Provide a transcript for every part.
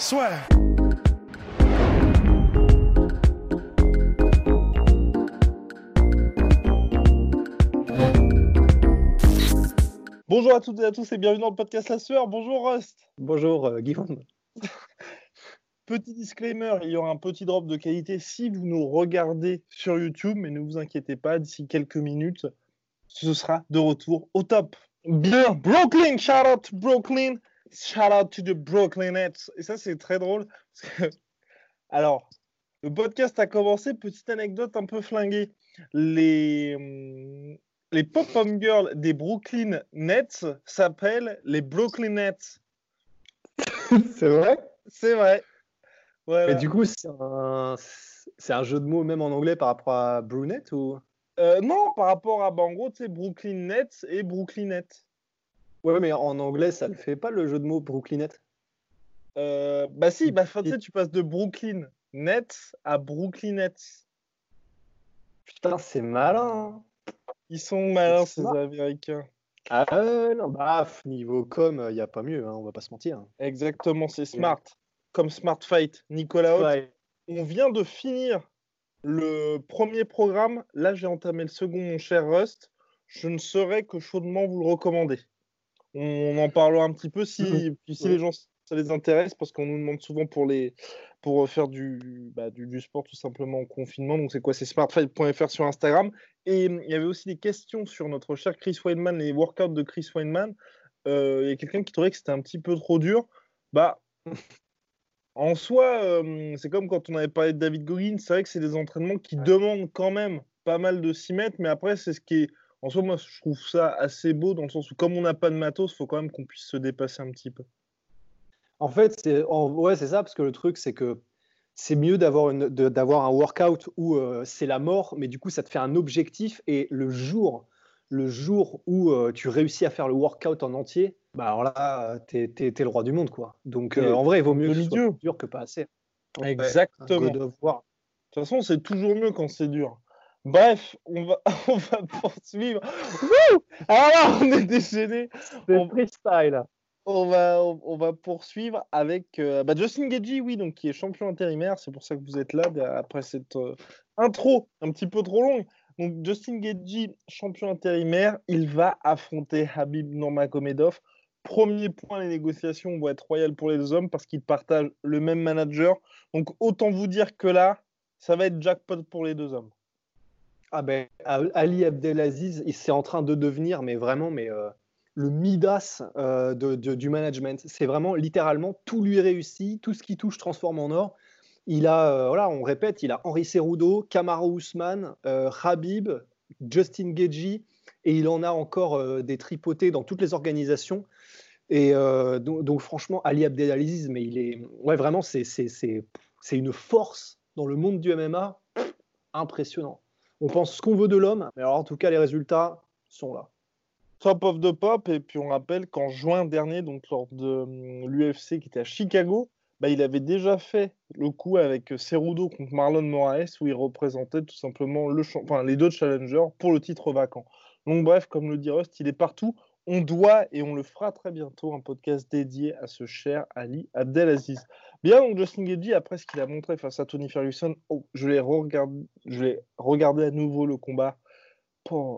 Soit. Bonjour à toutes et à tous et bienvenue dans le podcast La Sueur. Bonjour Rust. Bonjour euh, Guillaume. Petit disclaimer, il y aura un petit drop de qualité si vous nous regardez sur YouTube, mais ne vous inquiétez pas, d'ici quelques minutes, ce sera de retour au top. Bien, Brooklyn, shout out to Brooklyn, shout out to the Brooklyn Nets. Et ça, c'est très drôle. parce que- Alors, le podcast a commencé, petite anecdote un peu flinguée. Les, hum, les pop-up girls des Brooklyn Nets s'appellent les Brooklyn Nets. C'est vrai? C'est vrai. Voilà. Mais du coup, c'est un... jeu de mots même en anglais par rapport à brunette ou? Euh, non, par rapport à, bah, en gros, tu sais, Brooklyn Nets et Brooklyn Nets. Ouais, mais en anglais, ça le fait pas le jeu de mots Brooklynette. Euh, bah si, bah, enfin, tu passes de Brooklyn Nets à Brooklyn Nets. Putain, c'est malin. hein. Ils sont malins, ces. Américains. Ah non, bah, niveau com, il n'y a pas mieux, hein, on va pas se mentir. Exactement, c'est smart. Comme Smart Fight. Nicolas Haute, Ouais. on vient de finir le premier programme. Là, j'ai entamé le second, mon cher Rust. Je ne saurais que chaudement vous le recommander. On en parlera un petit peu si, puis si Ouais. les gens ça les intéresse, parce qu'on nous demande souvent pour, les, pour faire du, bah, du, du sport tout simplement en confinement. Donc, c'est quoi? C'est smartfight.fr sur Instagram. Et hum, il y avait aussi des questions sur notre cher Chris Weidman, les workouts de Chris Weidman. Euh, Il y a quelqu'un qui trouvait que c'était un petit peu trop dur. Bah, en soi, euh, c'est comme quand on avait parlé de David Goggins, c'est vrai que c'est des entraînements qui demandent quand même pas mal de s'y mettre, mais après, c'est ce qui est. En soi, moi, je trouve ça assez beau dans le sens où, comme on n'a pas de matos, il faut quand même qu'on puisse se dépasser un petit peu. En fait, c'est en- ouais, c'est ça, parce que le truc, c'est que c'est mieux d'avoir un workout où euh, c'est la mort, mais du coup, ça te fait un objectif. Et le jour, le jour où euh, tu réussis à faire le workout en entier, bah alors là, t'es, t'es- t'es le roi du monde, quoi. Donc, euh, en vrai, il vaut mieux que ce soit dur que pas assez. Exactement. De toute façon, c'est toujours mieux quand c'est dur. Bref, on va, on va poursuivre. Wouh Alors là, on est déchaîné. C'est On- freestyle. On va, on, on va poursuivre avec euh, bah, Justin Gagey, oui, donc qui est champion intérimaire. C'est pour ça que vous êtes là après cette euh, intro un petit peu trop longue. Donc Justin Gagey, champion intérimaire, il va affronter Habib Nurmagomedov. Premier point, les négociations vont être royales pour les hommes parce qu'ils partagent le même manager. Donc autant vous dire que là, ça va être jackpot pour les deux hommes. Ah ben, Ali Abdelaziz, c'est en train de devenir, mais vraiment, mais euh, le Midas euh, du management. C'est vraiment littéralement tout lui réussit, tout ce qui touche transforme en or. Il a, euh, voilà, on répète, il a Henri Cerudo, Kamaru Usman, euh, Habib, Justin Gagey, et il en a encore des tripotés dans toutes les organisations. Et donc, franchement, Ali Abdelaziz, mais il est, ouais, vraiment, c'est une force dans le monde du MMA impressionnant. On pense ce qu'on veut de l'homme, mais alors en tout cas, les résultats sont là. Top of the Pop, et puis on rappelle qu'en juin dernier, donc lors de l'UFC qui était à Chicago, bah, il avait déjà fait le coup avec Cerudo contre Marlon Moraes, où il représentait tout simplement les deux challengers pour le titre vacant. Donc bref, comme le dit Rust, il est partout. On doit, et on le fera très bientôt, un podcast dédié à ce cher Ali Abdelaziz. Bien, donc Justin Gagey, après ce qu'il a montré face à Tony Ferguson, oh, je l'ai regardé, à nouveau le combat.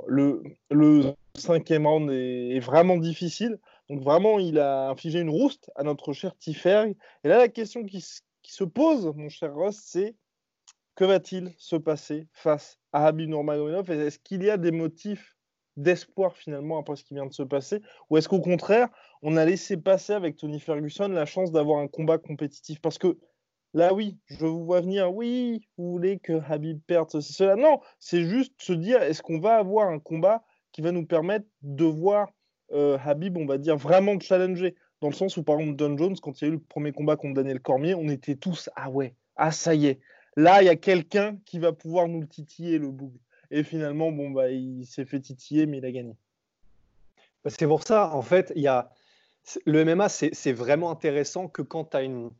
Le, cinquième round est, vraiment difficile. Donc vraiment, il a infligé une rouste à notre cher Tiferg. Et là, la question qui, se pose, mon cher Ross, c'est que va-t-il se passer face à Habib Nurmagomedov? Est-ce qu'il y a des motifs d'espoir finalement après ce qui vient de se passer? Ou est-ce qu'au contraire, on a laissé passer avec Tony Ferguson la chance d'avoir un combat compétitif? Parce que là, oui, je vous vois venir, oui, vous voulez que Habib perde ceci, cela. Non, c'est juste se dire, est-ce qu'on va avoir un combat qui va nous permettre de voir euh, Habib, on va dire, vraiment challenger? Dans le sens où, par exemple, John Jones, quand il y a eu le premier combat contre Daniel Cormier, on était tous Ah ouais, ah ça y est, là, il y a quelqu'un qui va pouvoir nous le titiller, le boug. Et finalement, bon, bah, il s'est fait titiller, mais il a gagné. C'est pour ça, en fait, y a. Le MMA, c'est vraiment intéressant que quand tu as une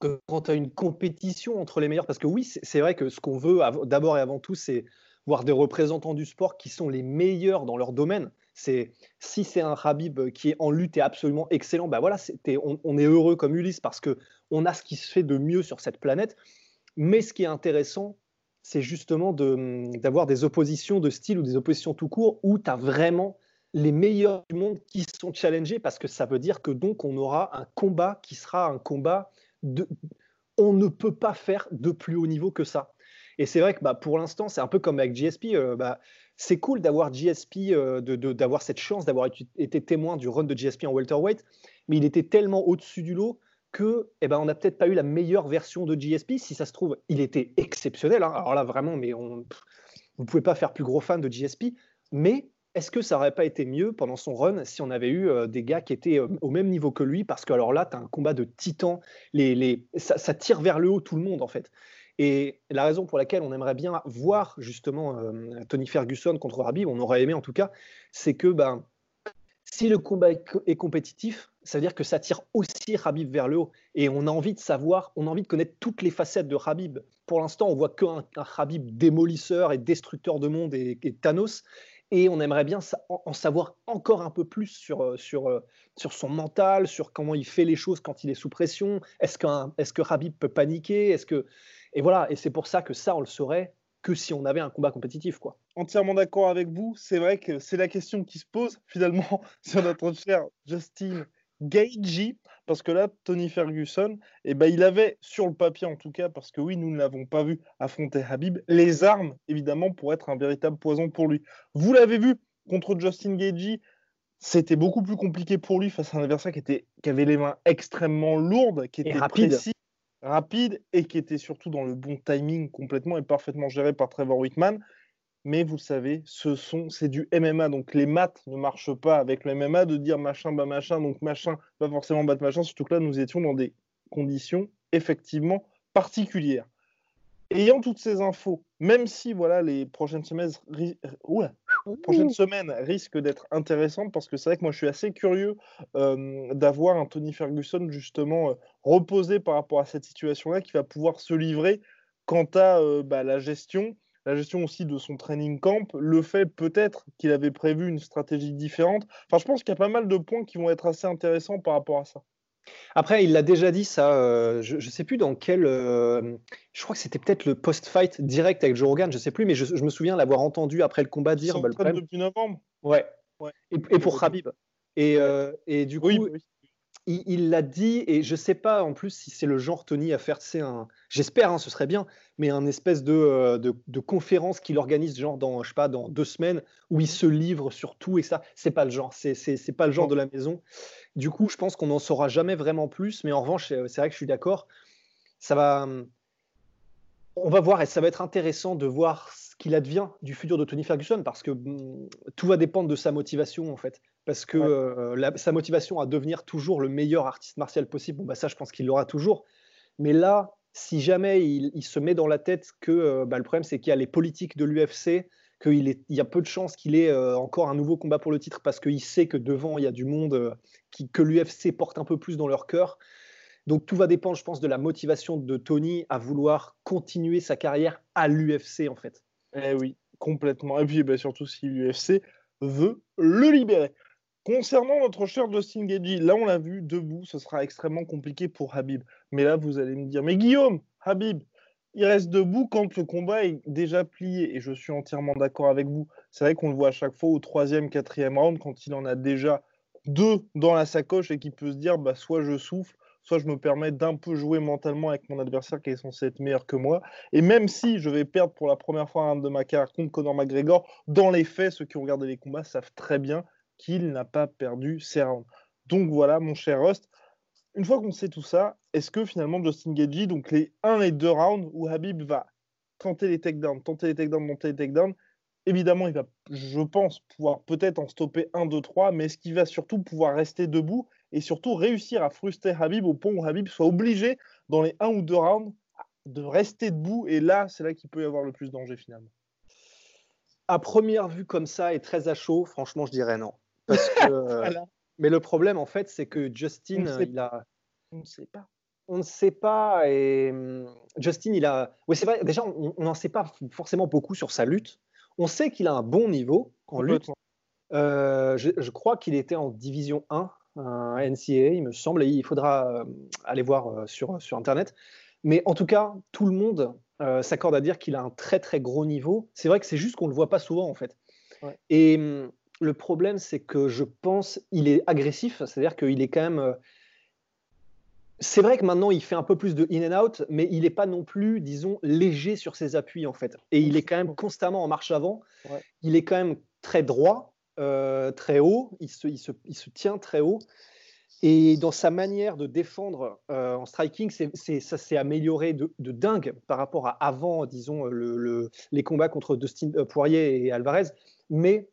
quand tu as une compétition entre les meilleurs, parce que oui, c'est vrai que ce qu'on veut d'abord et avant tout, c'est voir des représentants du sport qui sont les meilleurs dans leur domaine. C'est si c'est un Habib qui est en lutte et absolument excellent, bah voilà, on, on, est heureux comme Ulysse parce que on a ce qui se fait de mieux sur cette planète. Mais ce qui est intéressant, c'est justement d'avoir des oppositions de style ou des oppositions tout court où tu as vraiment les meilleurs du monde qui sont challengés parce que ça veut dire que donc on aura un combat qui sera un combat de on ne peut pas faire de plus haut niveau que ça. Et c'est vrai que bah, pour l'instant, c'est un peu comme avec GSP. Euh, bah, c'est cool d'avoir GSP, euh, d'avoir cette chance d'avoir été témoin du run de GSP en welterweight, mais il était tellement au-dessus du lot que, eh ben, on n'a peut-être pas eu la meilleure version de GSP. Si ça se trouve, il était exceptionnel. Hein. Alors là, vraiment, mais on, vous pouvez pas faire plus gros fan de GSP. Mais est-ce que ça aurait pas été mieux pendant son run si on avait eu euh, des gars qui étaient euh, au même niveau que lui? Parce que alors là, tu as un combat de titans. Les, les, ça, tire vers le haut tout le monde, en fait. Et la raison pour laquelle on aimerait bien voir justement euh, Tony Ferguson contre Rabib, on aurait aimé en tout cas, c'est que ben, si le combat est compétitif, ça veut dire que ça tire aussi Rabib vers le haut. Et on a envie de savoir, on a envie de connaître toutes les facettes de Rabib. Pour l'instant, on voit qu'un un Rabib démolisseur et destructeur de monde et Thanos et on aimerait bien en savoir encore un peu plus sur, euh, sur, euh, sur son mental, sur comment il fait les choses quand il est sous pression. Est-ce est que Rabib peut paniquer? Est-ce que et voilà, et c'est pour ça que ça on le saurait que si on avait un combat compétitif quoi. Entièrement d'accord avec vous. C'est vrai que c'est la question qui se pose finalement sur notre cher Justin Gagey, parce que là, Tony Ferguson, eh ben, il avait, sur le papier en tout cas, parce que oui, nous ne l'avons pas vu affronter Habib, les armes, évidemment, pour être un véritable poison pour lui. Vous l'avez vu contre Justin Gagey, c'était beaucoup plus compliqué pour lui face à un adversaire qui, était, qui avait les mains extrêmement lourdes, qui était rapide. précis, rapide et qui était surtout dans le bon timing complètement et parfaitement géré par Trevor Whitman mais vous savez, ce sont, c'est du MMA, donc les maths ne marchent pas avec le MMA de dire machin, bah machin, donc machin va forcément battre machin, surtout que là, nous étions dans des conditions effectivement particulières. Ayant toutes ces infos, même si voilà les prochaines semaines, prochaines semaines risquent d'être intéressantes, parce que c'est vrai que moi je suis assez curieux euh, d'avoir un Tony Ferguson justement euh, reposé par rapport à cette situation-là, qui va pouvoir se livrer quant à euh, bah, la gestion la gestion aussi de son training camp, le fait peut-être qu'il avait prévu une stratégie différente. Enfin, je pense qu'il y a pas mal de points qui vont être assez intéressants par rapport à ça. Après, il l'a déjà dit ça, euh, je ne sais plus dans quel. Euh, je crois que c'était peut-être le post-fight direct avec Joe Rogan, je ne sais plus, mais je, me souviens l'avoir entendu après le combat dire. Bah, le problème... depuis novembre Ouais. Et, pour Khabib. Et, euh, et du coup, oui, il l'a dit, et je sais pas en plus si c'est le genre Tony à faire, un, j'espère, hein, ce serait bien, mais un espèce de, euh, de, conférence qu'il organise genre dans, je sais pas, dans deux semaines où il se livre sur tout et ça, c'est pas le genre, c'est, c'est, pas le genre de la maison. Du coup, je pense qu'on n'en saura jamais vraiment plus, mais en revanche, c'est vrai que je suis d'accord, ça va, on va voir et ça va être intéressant de voir ce qu'il advient du futur de Tony Ferguson parce que mm, tout va dépendre de sa motivation en fait parce que euh, sa motivation à devenir toujours le meilleur artiste martial possible, bon, bah, ça, je pense qu'il l'aura toujours. Mais là, si jamais il, se met dans la tête que euh, bah, le problème, c'est qu'il y a les politiques de l'UFC, qu'il il y a peu de chances qu'il ait euh, encore un nouveau combat pour le titre parce qu'il sait que devant, il y a du monde qui, que l'UFC porte un peu plus dans leur cœur. Donc tout va dépendre, je pense, de la motivation de Tony à vouloir continuer sa carrière à l'UFC, en fait. Eh oui, complètement. Et puis bah, surtout si l'UFC veut le libérer. Concernant notre cher Justin Gagey, là on l'a vu debout, ce sera extrêmement compliqué pour Habib. Mais là vous allez me dire, mais Guillaume, Habib, il reste debout quand le combat est déjà plié. Et je suis entièrement d'accord avec vous. C'est vrai qu'on le voit à chaque fois au troisième, quatrième round, quand il en a déjà deux dans la sacoche et qu'il peut se dire, bah, soit je souffle, soit je me permets d'un peu jouer mentalement avec mon adversaire qui est censé être meilleur que moi. Et même si je vais perdre pour la première fois un de ma carrière contre Conor McGregor, dans les faits, ceux qui ont regardé les combats savent très bien qu'il n'a pas perdu ses rounds. Donc voilà, mon cher Rust. Une fois qu'on sait tout ça, est-ce que finalement Justin Gagey, donc les 1 et 2 rounds où Habib va tenter les takedowns, tenter les takedowns, monter les takedowns, évidemment, il va, je pense, pouvoir peut-être en stopper 1, 2, 3, mais est-ce qu'il va surtout pouvoir rester debout et surtout réussir à frustrer Habib au point où Habib soit obligé, dans les un ou deux rounds, de rester debout. Et là, c'est là qu'il peut y avoir le plus de danger finalement. À première vue comme ça et très à chaud, franchement, je dirais non. Parce que, euh, Mais le problème, en fait, c'est que Justin, il a. On ne sait pas. On ne sait pas. Et hum, Justin, il a. Oui, c'est vrai, déjà, on n'en sait pas forcément beaucoup sur sa lutte. On sait qu'il a un bon niveau en lutte. Euh, je, crois qu'il était en division 1, un NCAA, il me semble. il faudra euh, aller voir euh, sur, sur Internet. Mais en tout cas, tout le monde s'accorde à dire qu'il a un très très gros niveau. C'est vrai que c'est juste qu'on ne le voit pas souvent en fait. Et hum, le problème, c'est que je pense il est agressif, c'est-à-dire qu'il est quand même. C'est vrai que maintenant il fait un peu plus de in and out, mais il n'est pas non plus, disons, léger sur ses appuis en fait. Et il est quand même constamment en marche avant. Il est quand même très droit, euh, très haut. Il se, il, se, il se, tient très haut. Et dans sa manière de défendre euh, en striking, c'est, ça s'est amélioré de, de, dingue par rapport à avant, disons, le, le, les combats contre Dustin euh, Poirier et Alvarez. Mais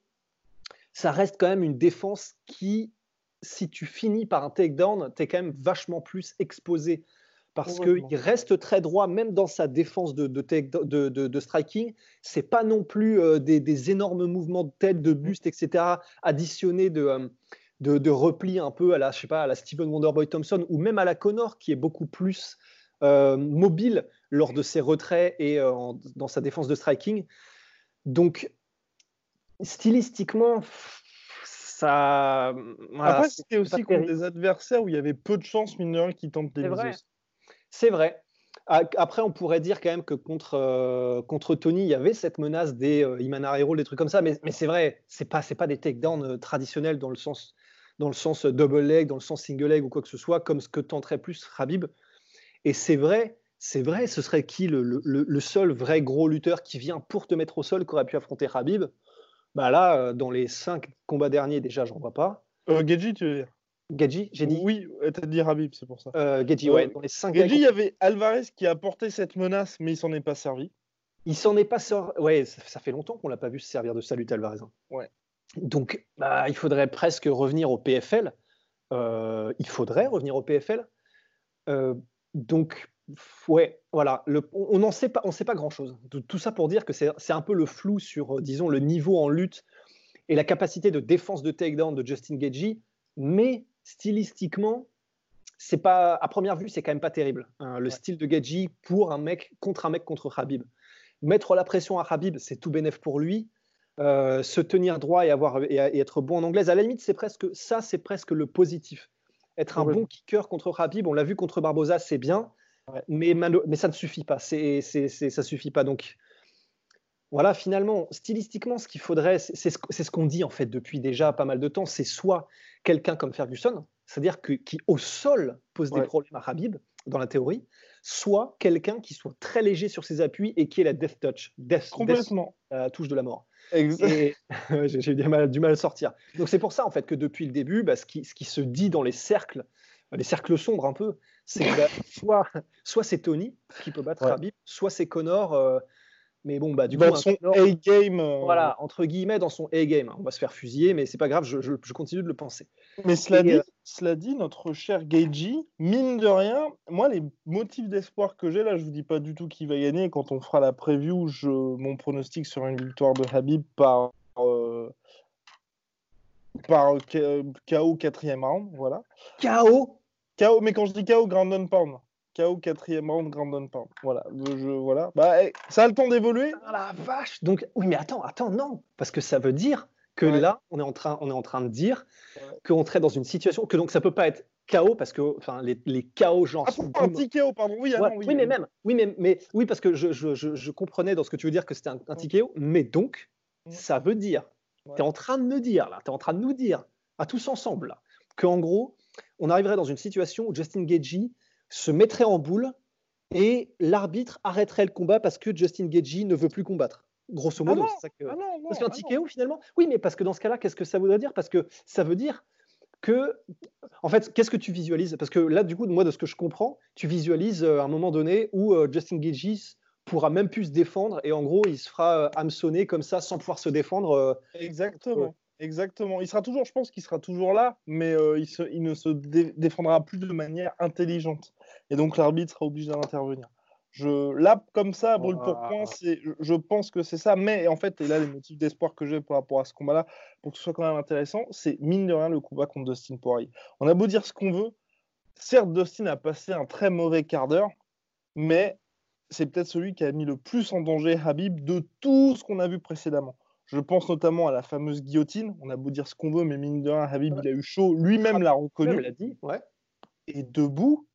ça reste quand même une défense qui, si tu finis par un takedown, tu es quand même vachement plus exposé parce qu'il reste très droit, même dans sa défense de, de, de, de striking. C'est pas non plus euh, des, énormes mouvements de tête, de buste, etc., additionnés euh, de, de, repli un peu à la, je sais pas, à la Stephen Wonderboy Thompson ou même à la Connor, qui est beaucoup plus euh, mobile lors de ses retraits et dans sa défense de striking. Donc, stylistiquement, ça. Après, c'était aussi contre des adversaires où il y avait peu de chances, mine de rien, qui tentent des C'est vrai. Après, on pourrait dire quand même que contre, euh, contre Tony, il y avait cette menace des euh, Imanari des trucs comme ça, mais, mais c'est vrai, c'est pas, pas des takedowns euh, traditionnels dans le sens dans le sens double leg, dans le sens single leg ou quoi que ce soit, comme ce que tenterait plus Habib. Et c'est vrai, c'est vrai, ce serait qui le, le, le, seul vrai gros lutteur qui vient pour te mettre au sol qui aurait pu affronter Habib bah là, euh, dans les cinq combats derniers, déjà, j'en vois pas. Euh, Gedji, tu veux dire? Gedji, j'ai dit. Oui, t'as dit Rabib, c'est pour ça. Euh, Gedji, ouais. Dans les cinq il y avait Alvarez qui a porté cette menace, mais il s'en est pas servi. Il s'en est pas servi. Ouais, ça, fait longtemps qu'on l'a pas vu se servir de salut Alvarez. Hein. Ouais. Donc, bah, il faudrait presque revenir au PFL. Euh, il faudrait revenir au PFL. donc, Ouais, voilà. on n'en sait pas, on sait pas grand-chose. Tout, ça pour dire que c'est un peu le flou sur, euh, disons, le niveau en lutte et la capacité de défense de takedown de Justin Gagey, mais stylistiquement, c'est pas, à première vue, c'est quand même pas terrible. Hein, le style de Gagey pour un mec contre un mec contre Habib. Mettre la pression à Habib, c'est tout bénef pour lui. Euh, se tenir droit et, avoir, et, être bon en anglaise, à la limite, c'est presque ça, c'est presque le positif. Être un bon kicker contre Habib, on l'a vu contre Barbosa, c'est bien mais, mais ça ne suffit pas. C'est, c'est, ça suffit pas. Donc, voilà, finalement, stylistiquement, ce qu'il faudrait, c'est, ce, qu'on dit en fait depuis déjà pas mal de temps, c'est soit quelqu'un comme Ferguson, c'est-à-dire que, qui au sol pose des problèmes à Habib, dans la théorie, soit quelqu'un qui soit très léger sur ses appuis et qui est la death touch, death, Complètement. la touche de la mort. Exact. j'ai, eu du mal, du mal à sortir. Donc c'est pour ça en fait que depuis le début, bah, ce, qui, ce qui se dit dans les cercles, les cercles sombres un peu, c'est bah, soit, soit c'est Tony qui peut battre Habib, soit c'est Connor. Euh, mais bon, bah, du coup, son A-game. Euh, voilà, entre guillemets, dans son A-game. On va se faire fusiller, mais c'est pas grave, je, je, continue de le penser. Mais cela, dit, euh, cela dit, notre cher Geiji, mine de rien, moi, les motifs d'espoir que j'ai, là, je vous dis pas du tout qui va gagner. Quand on fera la preview, je, mon pronostic sur une victoire de Habib par. par KO quatrième round, voilà. KO KO, mais quand je dis KO, Grand Pound. KO quatrième round, Grand Pound. Voilà, je, voilà. Bah, eh, ça a le temps d'évoluer. Ah la vache. Donc, oui, mais attends, attends, non, parce que ça veut dire que là, on est en train, on est en train de dire qu'on serait dans une situation que donc ça peut pas être KO parce que enfin les, les KO genre ah, sont un petit KO pardon? Oui, oui, oui, mais même oui mais, mais oui parce que je, je, je, comprenais dans ce que tu veux dire que c'était un, un mais donc ça veut dire tu es en train de me dire là tu es en train de nous dire à tous ensemble là qu'en gros on arriverait dans une situation où Justin Gagey se mettrait en boule et l'arbitre arrêterait le combat parce que Justin Gagey ne veut plus combattre. Grosso modo, ah c'est ça que. Ah parce qu'un ticket finalement Oui, mais parce que dans ce cas-là, qu'est-ce que ça voudrait dire? Parce que ça veut dire que. En fait, qu'est-ce que tu visualises? Parce que là, du coup, moi, de ce que je comprends, tu visualises euh, à un moment donné où euh, Justin Gagey pourra même plus se défendre et en gros, il se fera euh, hameçonner comme ça sans pouvoir se défendre. Exactement. Exactement. Il sera toujours, je pense qu'il sera toujours là, mais euh, il, ne se défendra plus de manière intelligente. Et donc l'arbitre sera obligé d'intervenir. Je, là, comme ça, brûle pour point, je pense que c'est ça. Mais en fait, et là, les motifs d'espoir que j'ai par rapport à ce combat-là, pour que ce soit quand même intéressant, c'est mine de rien le combat contre Dustin Poirier. On a beau dire ce qu'on veut, certes, Dustin a passé un très mauvais quart d'heure, mais c'est peut-être celui qui a mis le plus en danger Habib de tout ce qu'on a vu précédemment. Je pense notamment à la fameuse guillotine. On a beau dire ce qu'on veut, mais mine de rien, Habib, il a eu chaud. Lui-même l'a reconnu. l'a dit, ouais. Et debout,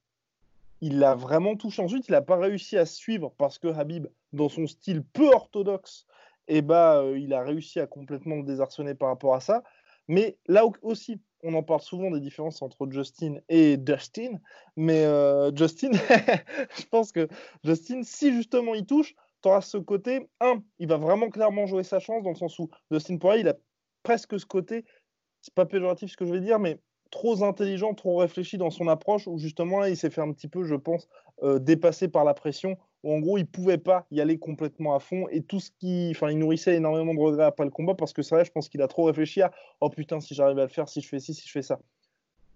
il l'a vraiment touché. Ensuite, il n'a pas réussi à suivre parce que Habib, dans son style peu orthodoxe, eh ben, euh, il a réussi à complètement le désarçonner par rapport à ça. Mais là aussi, on en parle souvent des différences entre Justin et Dustin. Mais euh, Justin, je pense que Justin, si justement il touche, tu ce côté, un, il va vraiment clairement jouer sa chance dans le sens où Dustin Poirier, il a presque ce côté, c'est pas péjoratif ce que je vais dire, mais trop intelligent, trop réfléchi dans son approche, où justement là, il s'est fait un petit peu, je pense, euh, dépasser par la pression, où en gros, il pouvait pas y aller complètement à fond, et tout ce qui, enfin, il nourrissait énormément de regrets après le combat, parce que c'est vrai, je pense qu'il a trop réfléchi à, oh putain, si j'arrive à le faire, si je fais ci, si je fais ça.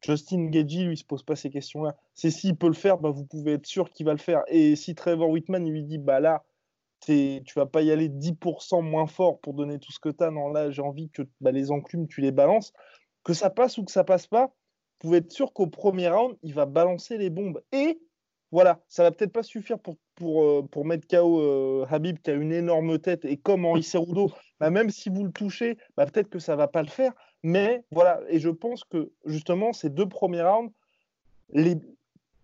Justin Gagey, lui, se pose pas ces questions-là. C'est s'il peut le faire, bah, vous pouvez être sûr qu'il va le faire. Et si Trevor Whitman, lui dit, bah là, tu vas pas y aller 10% moins fort pour donner tout ce que tu as. Non, là, j'ai envie que bah, les enclumes, tu les balances. Que ça passe ou que ça passe pas, vous pouvez être sûr qu'au premier round, il va balancer les bombes. Et voilà, ça va peut-être pas suffire pour, pour, euh, pour mettre KO euh, Habib qui a une énorme tête. Et comme Henri Cerudo, bah, même si vous le touchez, bah, peut-être que ça va pas le faire. Mais voilà, et je pense que justement, ces deux premiers rounds, les,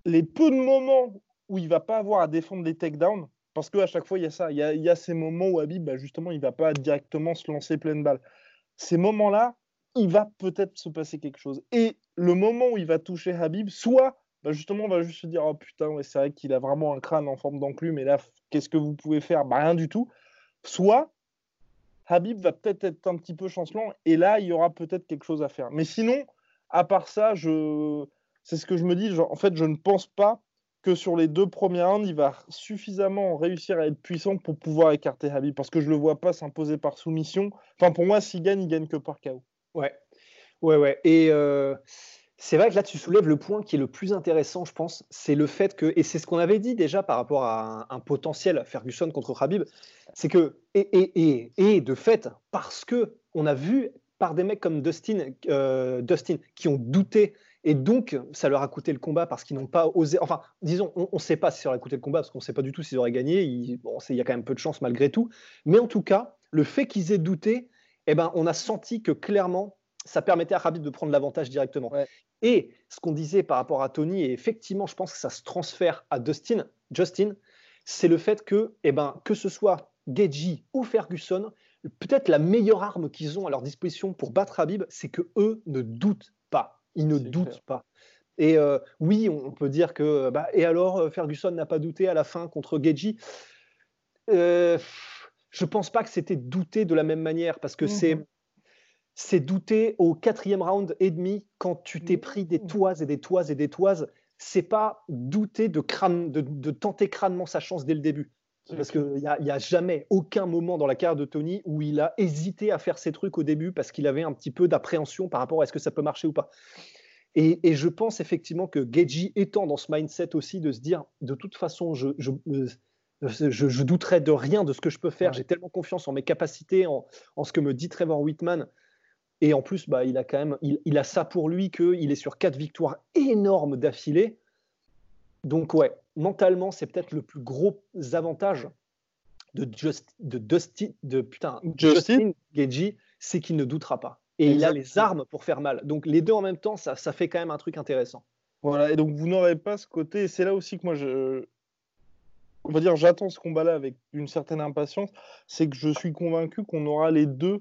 les peu de moments où il va pas avoir à défendre les takedowns, parce qu'à chaque fois, il y a ça. Il y a, ces moments où Habib, bah, justement, il ne va pas directement se lancer pleine balle. Ces moments-là, il va peut-être se passer quelque chose. Et le moment où il va toucher Habib, soit, bah, justement, on va juste se dire Oh putain, c'est vrai qu'il a vraiment un crâne en forme d'enclume, mais là, qu'est-ce que vous pouvez faire? Bah, Rien du tout. Soit, Habib va peut-être être un petit peu chancelant, et là, il y aura peut-être quelque chose à faire. Mais sinon, à part ça, c'est ce que je me dis. en fait, je ne pense pas que sur les deux premiers rounds, il va suffisamment réussir à être puissant pour pouvoir écarter Habib. Parce que je le vois pas s'imposer par soumission. Enfin, pour moi, s'il gagne, il gagne que par KO. Ouais, ouais, ouais. Et euh, c'est vrai que là, tu soulèves le point qui est le plus intéressant, je pense. C'est le fait que, et c'est ce qu'on avait dit déjà par rapport à un, potentiel Ferguson contre Habib, c'est que, et, et, et, de fait, parce que on a vu par des mecs comme Dustin, euh, Dustin qui ont douté et donc, ça leur a coûté le combat parce qu'ils n'ont pas osé. Enfin, disons, on ne sait pas si ça leur a coûté le combat parce qu'on ne sait pas du tout s'ils auraient gagné. Il, bon, y a quand même peu de chance malgré tout. Mais en tout cas, le fait qu'ils aient douté, eh ben, on a senti que clairement, ça permettait à Rabib de prendre l'avantage directement. Et ce qu'on disait par rapport à Tony, et effectivement, je pense que ça se transfère à Dustin, Justin, c'est le fait que, eh ben, que ce soit Geji ou Ferguson, peut-être la meilleure arme qu'ils ont à leur disposition pour battre Habib, c'est que eux ne doutent Ils ne doutent pas. Et euh, oui, on peut dire que. Bah, et alors, euh, Ferguson n'a pas douté à la fin contre Geji. Euh, je pense pas que c'était douter de la même manière parce que c'est mmh c'est douter au quatrième round et demi quand tu t'es pris des toises et des toises et des toises. C'est pas douter de, crâne, de, tenter crânement sa chance dès le début. Parce qu'il n'y a, y a jamais aucun moment dans la carrière de Tony où il a hésité à faire ses trucs au début parce qu'il avait un petit peu d'appréhension par rapport à est-ce que ça peut marcher ou pas. Et, je pense effectivement que Geji étant dans ce mindset aussi de se dire de toute façon, je, je, je, douterai de rien de ce que je peux faire. J'ai tellement confiance en mes capacités, en, en, ce que me dit Trevor Whitman. Et en plus, bah, il a quand même, il, il a ça pour lui qu'il est sur quatre victoires énormes d'affilée. Donc ouais, mentalement, c'est peut-être le plus gros avantage de, Just, de, Dusty, de putain, Justin, Justin c'est qu'il ne doutera pas. Et il a les armes pour faire mal. Donc les deux en même temps, ça, ça fait quand même un truc intéressant. Voilà, et donc vous n'aurez pas ce côté, c'est là aussi que moi je. On va dire, j'attends ce combat-là avec une certaine impatience, c'est que je suis convaincu qu'on aura les deux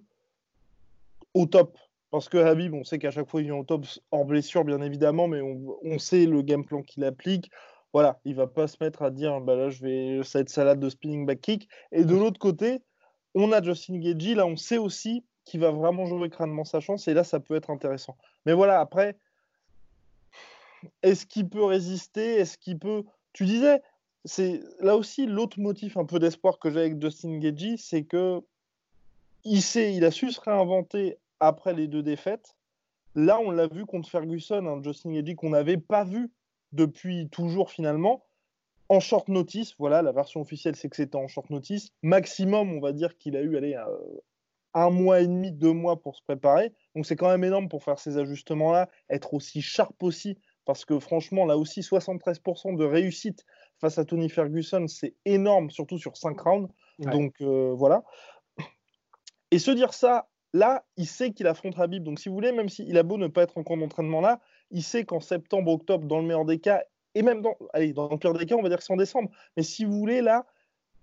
au top. Parce que Habib, on sait qu'à chaque fois il vient au top hors blessure, bien évidemment, mais on, on sait le game plan qu'il applique voilà, il va pas se mettre à dire bah là je vais ça va être salade de spinning back kick. Et de l'autre côté, on a Justin Gagey, là on sait aussi qu'il va vraiment jouer crânement sa chance et là ça peut être intéressant. Mais voilà, après, est-ce qu'il peut résister? Est-ce qu'il peut. Tu disais, c'est là aussi l'autre motif un peu d'espoir que j'ai avec Justin Gagey, c'est que il sait, il a su se réinventer après les deux défaites. Là, on l'a vu contre Ferguson, un Justin Gagey qu'on n'avait pas vu depuis toujours finalement. En short notice, voilà, la version officielle c'est que c'était en short notice. Maximum, on va dire qu'il a eu allez, euh, un mois et demi, deux mois pour se préparer. Donc c'est quand même énorme pour faire ces ajustements-là, être aussi sharp aussi, parce que franchement, là aussi, 73% de réussite face à Tony Ferguson, c'est énorme, surtout sur 5 rounds. Donc euh, voilà. Et se dire ça, là, il sait qu'il affronte Habib. Donc si vous voulez, même s'il a beau ne pas être en camp d'entraînement là, il sait qu'en septembre, octobre, dans le meilleur des cas, et même dans, allez, dans le pire des cas, on va dire que c'est en décembre. Mais si vous voulez, là,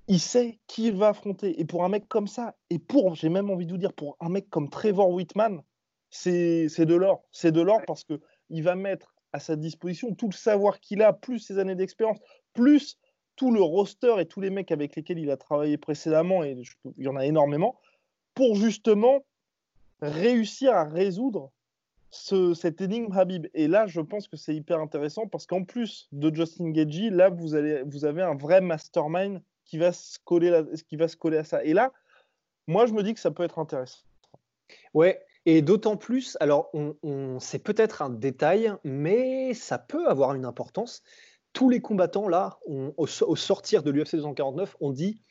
il sait qui il va affronter. Et pour un mec comme ça, et pour, j'ai même envie de vous dire, pour un mec comme Trevor Whitman, c'est de l'or. C'est de l'or parce qu'il va mettre à sa disposition tout le savoir qu'il a, plus ses années d'expérience, plus tout le roster et tous les mecs avec lesquels il a travaillé précédemment, et il y en a énormément, pour justement réussir à résoudre ce, cette énigme Habib. Et là, je pense que c'est hyper intéressant parce qu'en plus de Justin Gagey, là, vous, allez, vous avez un vrai mastermind qui va, se coller qui va se coller à ça. Et là, moi, je me dis que ça peut être intéressant. Ouais, et d'autant plus, alors on, c'est peut-être un détail, mais ça peut avoir une importance. Tous les combattants, là, au, sortir de l'UFC 249, on dit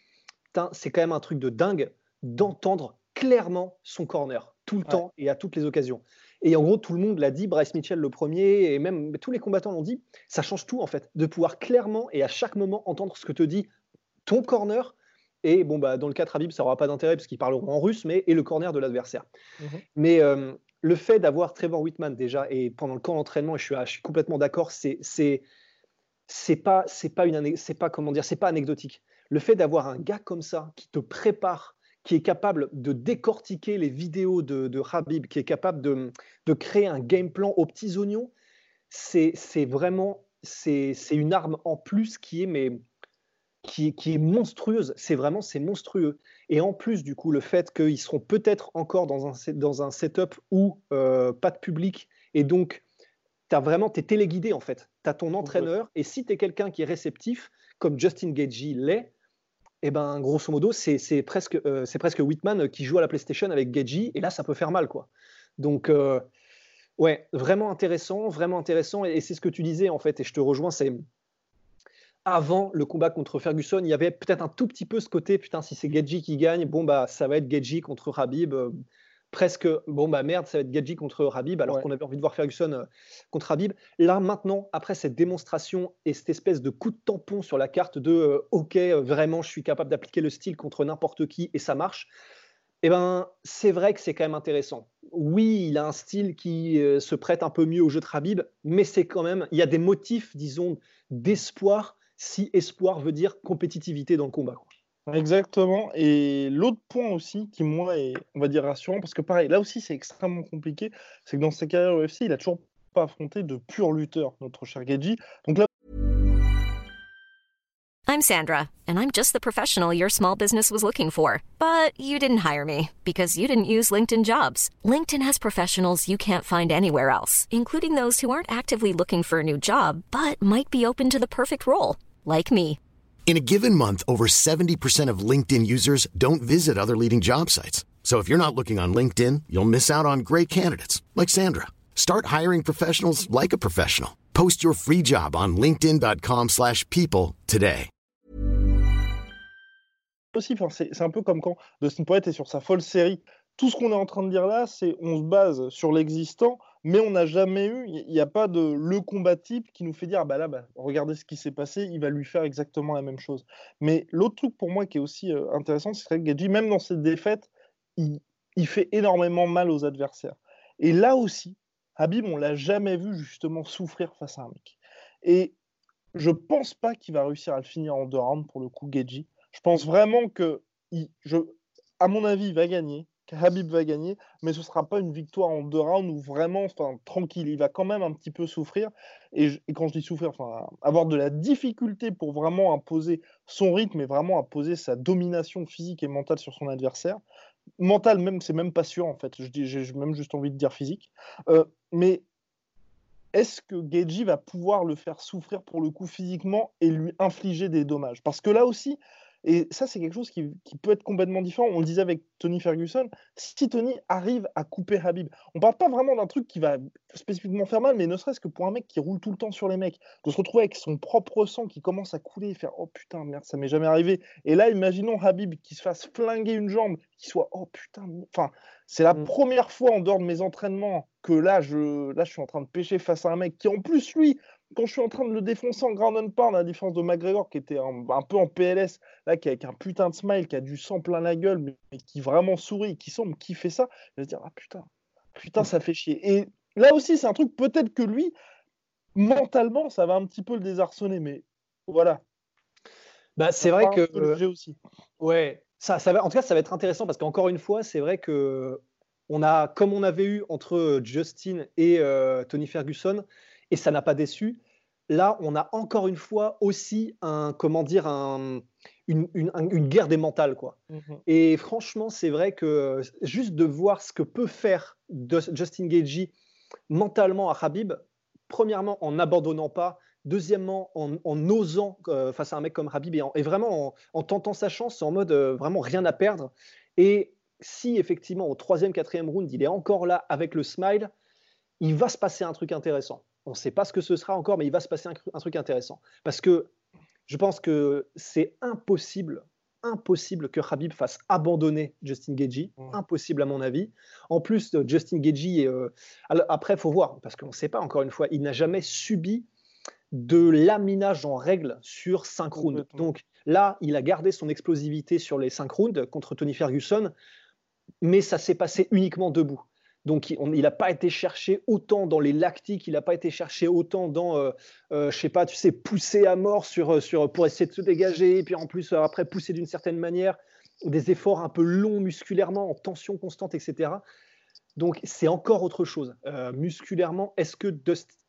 c'est quand même un truc de dingue d'entendre clairement son corner, tout le temps et à toutes les occasions. Et en gros, tout le monde l'a dit, Bryce Mitchell le premier, et même tous les combattants l'ont dit, ça change tout en fait, de pouvoir clairement et à chaque moment entendre ce que te dit ton corner et bon, bah, dans le cas de Habib, ça n'aura pas d'intérêt parce qu'ils parleront en russe, mais et le corner de l'adversaire. Mhm. Mais euh, le fait d'avoir Trevor Whitman déjà, et pendant le camp d'entraînement, je suis, je suis complètement d'accord, c'est c'est pas c'est pas une c'est pas comment dire c'est pas anecdotique. Le fait d'avoir un gars comme ça qui te prépare, qui est capable de décortiquer les vidéos de, de Habib, qui est capable de, de, créer un game plan aux petits oignons, c'est vraiment c'est une arme en plus qui est mais qui, est monstrueuse. C'est vraiment, c'est monstrueux. Et en plus, du coup, le fait qu'ils seront peut-être encore dans un, dans un setup où euh, pas de public, et donc, tu as vraiment, tu es téléguidé en fait. Tu as ton entraîneur, et si tu es quelqu'un qui est réceptif, comme Justin Gagey l'est, et eh ben, grosso modo, c'est presque, euh, presque Whitman qui joue à la PlayStation avec Gagey, et là, ça peut faire mal, quoi. Donc, euh, ouais, vraiment intéressant, vraiment intéressant, et c'est ce que tu disais, en fait, et je te rejoins, c'est avant le combat contre Ferguson, il y avait peut-être un tout petit peu ce côté, putain, si c'est Gadji qui gagne, bon, bah, ça va être Gadji contre Habib. Euh, presque, bon, bah merde, ça va être Gadji contre Habib, alors qu'on avait envie de voir Ferguson euh, contre Habib. Là, maintenant, après cette démonstration et cette espèce de coup de tampon sur la carte de euh, OK, vraiment, je suis capable d'appliquer le style contre n'importe qui et ça marche. Eh ben, c'est vrai que c'est quand même intéressant. Oui, il a un style qui se prête un peu mieux au jeu de Habib, mais c'est quand même, il y a des motifs, disons, d'espoir si espoir veut dire compétitivité dans le combat. Exactement. Et l'autre point aussi qui, moi, est, on va dire, rassurant, parce que pareil, là aussi, c'est extrêmement compliqué, c'est que dans sa carrière UFC, il a toujours pas affronté de purs lutteurs, notre cher Gaji. Donc là, I'm Sandra, and I'm just the professional your small business was looking for. But you didn't hire me because you didn't use LinkedIn jobs. LinkedIn has professionals you can't find anywhere else, including those who aren't actively looking for a new job, but might be open to the perfect role like me. In a given month, over 70% of LinkedIn users don't visit other leading job sites. So if you're not looking on LinkedIn, you'll miss out on great candidates like Sandra. Start hiring professionals like a professional. Post your free job on linkedin.com/people today. Aussi, enfin, c'est un peu comme quand Dustin Poet est sur sa folle série. Tout ce qu'on est en train de dire là, c'est on se base sur l'existant mais on n'a jamais eu, il n'y a pas de le combat type qui nous fait dire, ah bah là, bah, regardez ce qui s'est passé, il va lui faire exactement la même chose. Mais l'autre truc pour moi qui est aussi euh, intéressant, c'est que Gadji, même dans ses défaites, il, fait énormément mal aux adversaires. Et là aussi, Habib, on l'a jamais vu justement souffrir face à un mec. Et je pense pas qu'il va réussir à le finir en deux rounds pour le coup, Gedji. Je pense vraiment que, à mon avis, il va gagner. Habib va gagner, mais ce ne sera pas une victoire en deux rounds ou vraiment enfin, tranquille. Il va quand même un petit peu souffrir. Et, quand je dis souffrir, enfin, avoir de la difficulté pour vraiment imposer son rythme et vraiment imposer sa domination physique et mentale sur son adversaire. Mental, même, c'est même pas sûr en fait. J'ai même juste envie de dire physique. Euh, mais est-ce que Geji va pouvoir le faire souffrir pour le coup physiquement et lui infliger des dommages? Parce que là aussi, Et ça, c'est quelque chose qui, peut être complètement différent. On le disait avec Tony Ferguson, si Tony arrive à couper Habib, on parle pas vraiment d'un truc qui va spécifiquement faire mal, mais ne serait-ce que pour un mec qui roule tout le temps sur les mecs, de se retrouver avec son propre sang qui commence à couler et faire oh putain merde, ça m'est jamais arrivé. Et là, imaginons Habib qui se fasse flinguer une jambe, qui soit oh putain, enfin, c'est la mmh. première fois en dehors de mes entraînements que là je, là, je suis en train de pêcher face à un mec qui en plus lui quand je suis en train de le défoncer en ground and pound, à la différence de McGregor qui était un, peu en PLS, là, qui avec un putain de smile, qui a du sang plein la gueule, mais, qui vraiment sourit, qui semble fait ça, je vais se dire, ah putain, putain, ça fait chier. Et là aussi, c'est un truc, peut-être que lui, mentalement, ça va un petit peu le désarçonner, mais voilà. Bah, c'est vrai que. J'ai aussi. Ouais, ça, ça va, en tout cas, ça va être intéressant parce qu'encore une fois, c'est vrai que on a, comme on avait eu entre Justin et euh, Tony Ferguson, et ça n'a pas déçu. Là, on a encore une fois aussi un, comment dire, un, une, guerre des mentales. Quoi. Mhm. Et franchement, c'est vrai que juste de voir ce que peut faire Justin Gagey mentalement à Habib, premièrement en n'abandonnant pas, deuxièmement en, osant euh, face à un mec comme Habib et, vraiment en, tentant sa chance, en mode euh, vraiment rien à perdre. Et si effectivement au troisième, quatrième round, il est encore là avec le smile, il va se passer un truc intéressant. On ne sait pas ce que ce sera encore, mais il va se passer un, truc intéressant. Parce que je pense que c'est impossible, impossible que Habib fasse abandonner Justin Gagey. Impossible à mon avis. En plus, Justin Gagey, euh, après, il faut voir, parce qu'on ne sait pas encore une fois, il n'a jamais subi de laminage en règle sur 5 rounds. Donc là, il a gardé son explosivité sur les 5 rounds contre Tony Ferguson, mais ça s'est passé uniquement debout. Donc, il n'a pas été cherché autant dans les lactiques, il n'a pas été cherché autant dans, euh, euh, je sais pas, tu sais, pousser à mort sur, euh, sur, pour essayer de se dégager, et puis en plus, après, pousser d'une certaine manière, des efforts un peu longs musculairement, en tension constante, etc. Donc, c'est encore autre chose. musculairement, est-ce que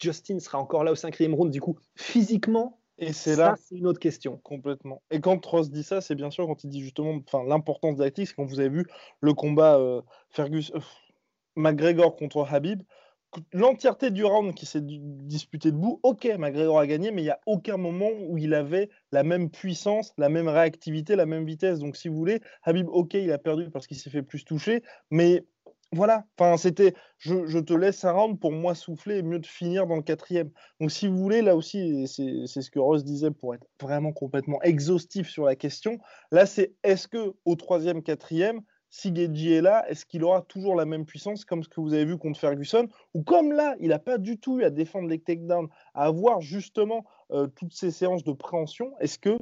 Justin sera encore là au cinquième round Du coup, physiquement, et c'est là, c'est une autre question. Complètement. Et quand Ross dit ça, c'est bien sûr quand il dit justement, enfin, l'importance de c'est quand vous avez vu le combat Ferguson. McGregor contre Habib, l'entièreté du round qui s'est disputé debout, ok, McGregor a gagné, mais il n'y a aucun moment où il avait la même puissance, la même réactivité, la même vitesse. Donc, si vous voulez, Habib, ok, il a perdu parce qu'il s'est fait plus toucher, mais voilà, enfin, c'était je, te laisse un round pour moi souffler et mieux de finir dans le quatrième. Donc, si vous voulez, là aussi, c'est ce que Ross disait pour être vraiment complètement exhaustif sur la question. Là, c'est est-ce que au troisième, quatrième, si Gedji est là, est-ce qu'il aura toujours la même puissance comme ce que vous avez vu contre Ferguson Ou comme là, il n'a pas du tout eu à défendre les takedowns, à avoir justement euh, toutes ces séances de préhension, est-ce qu'il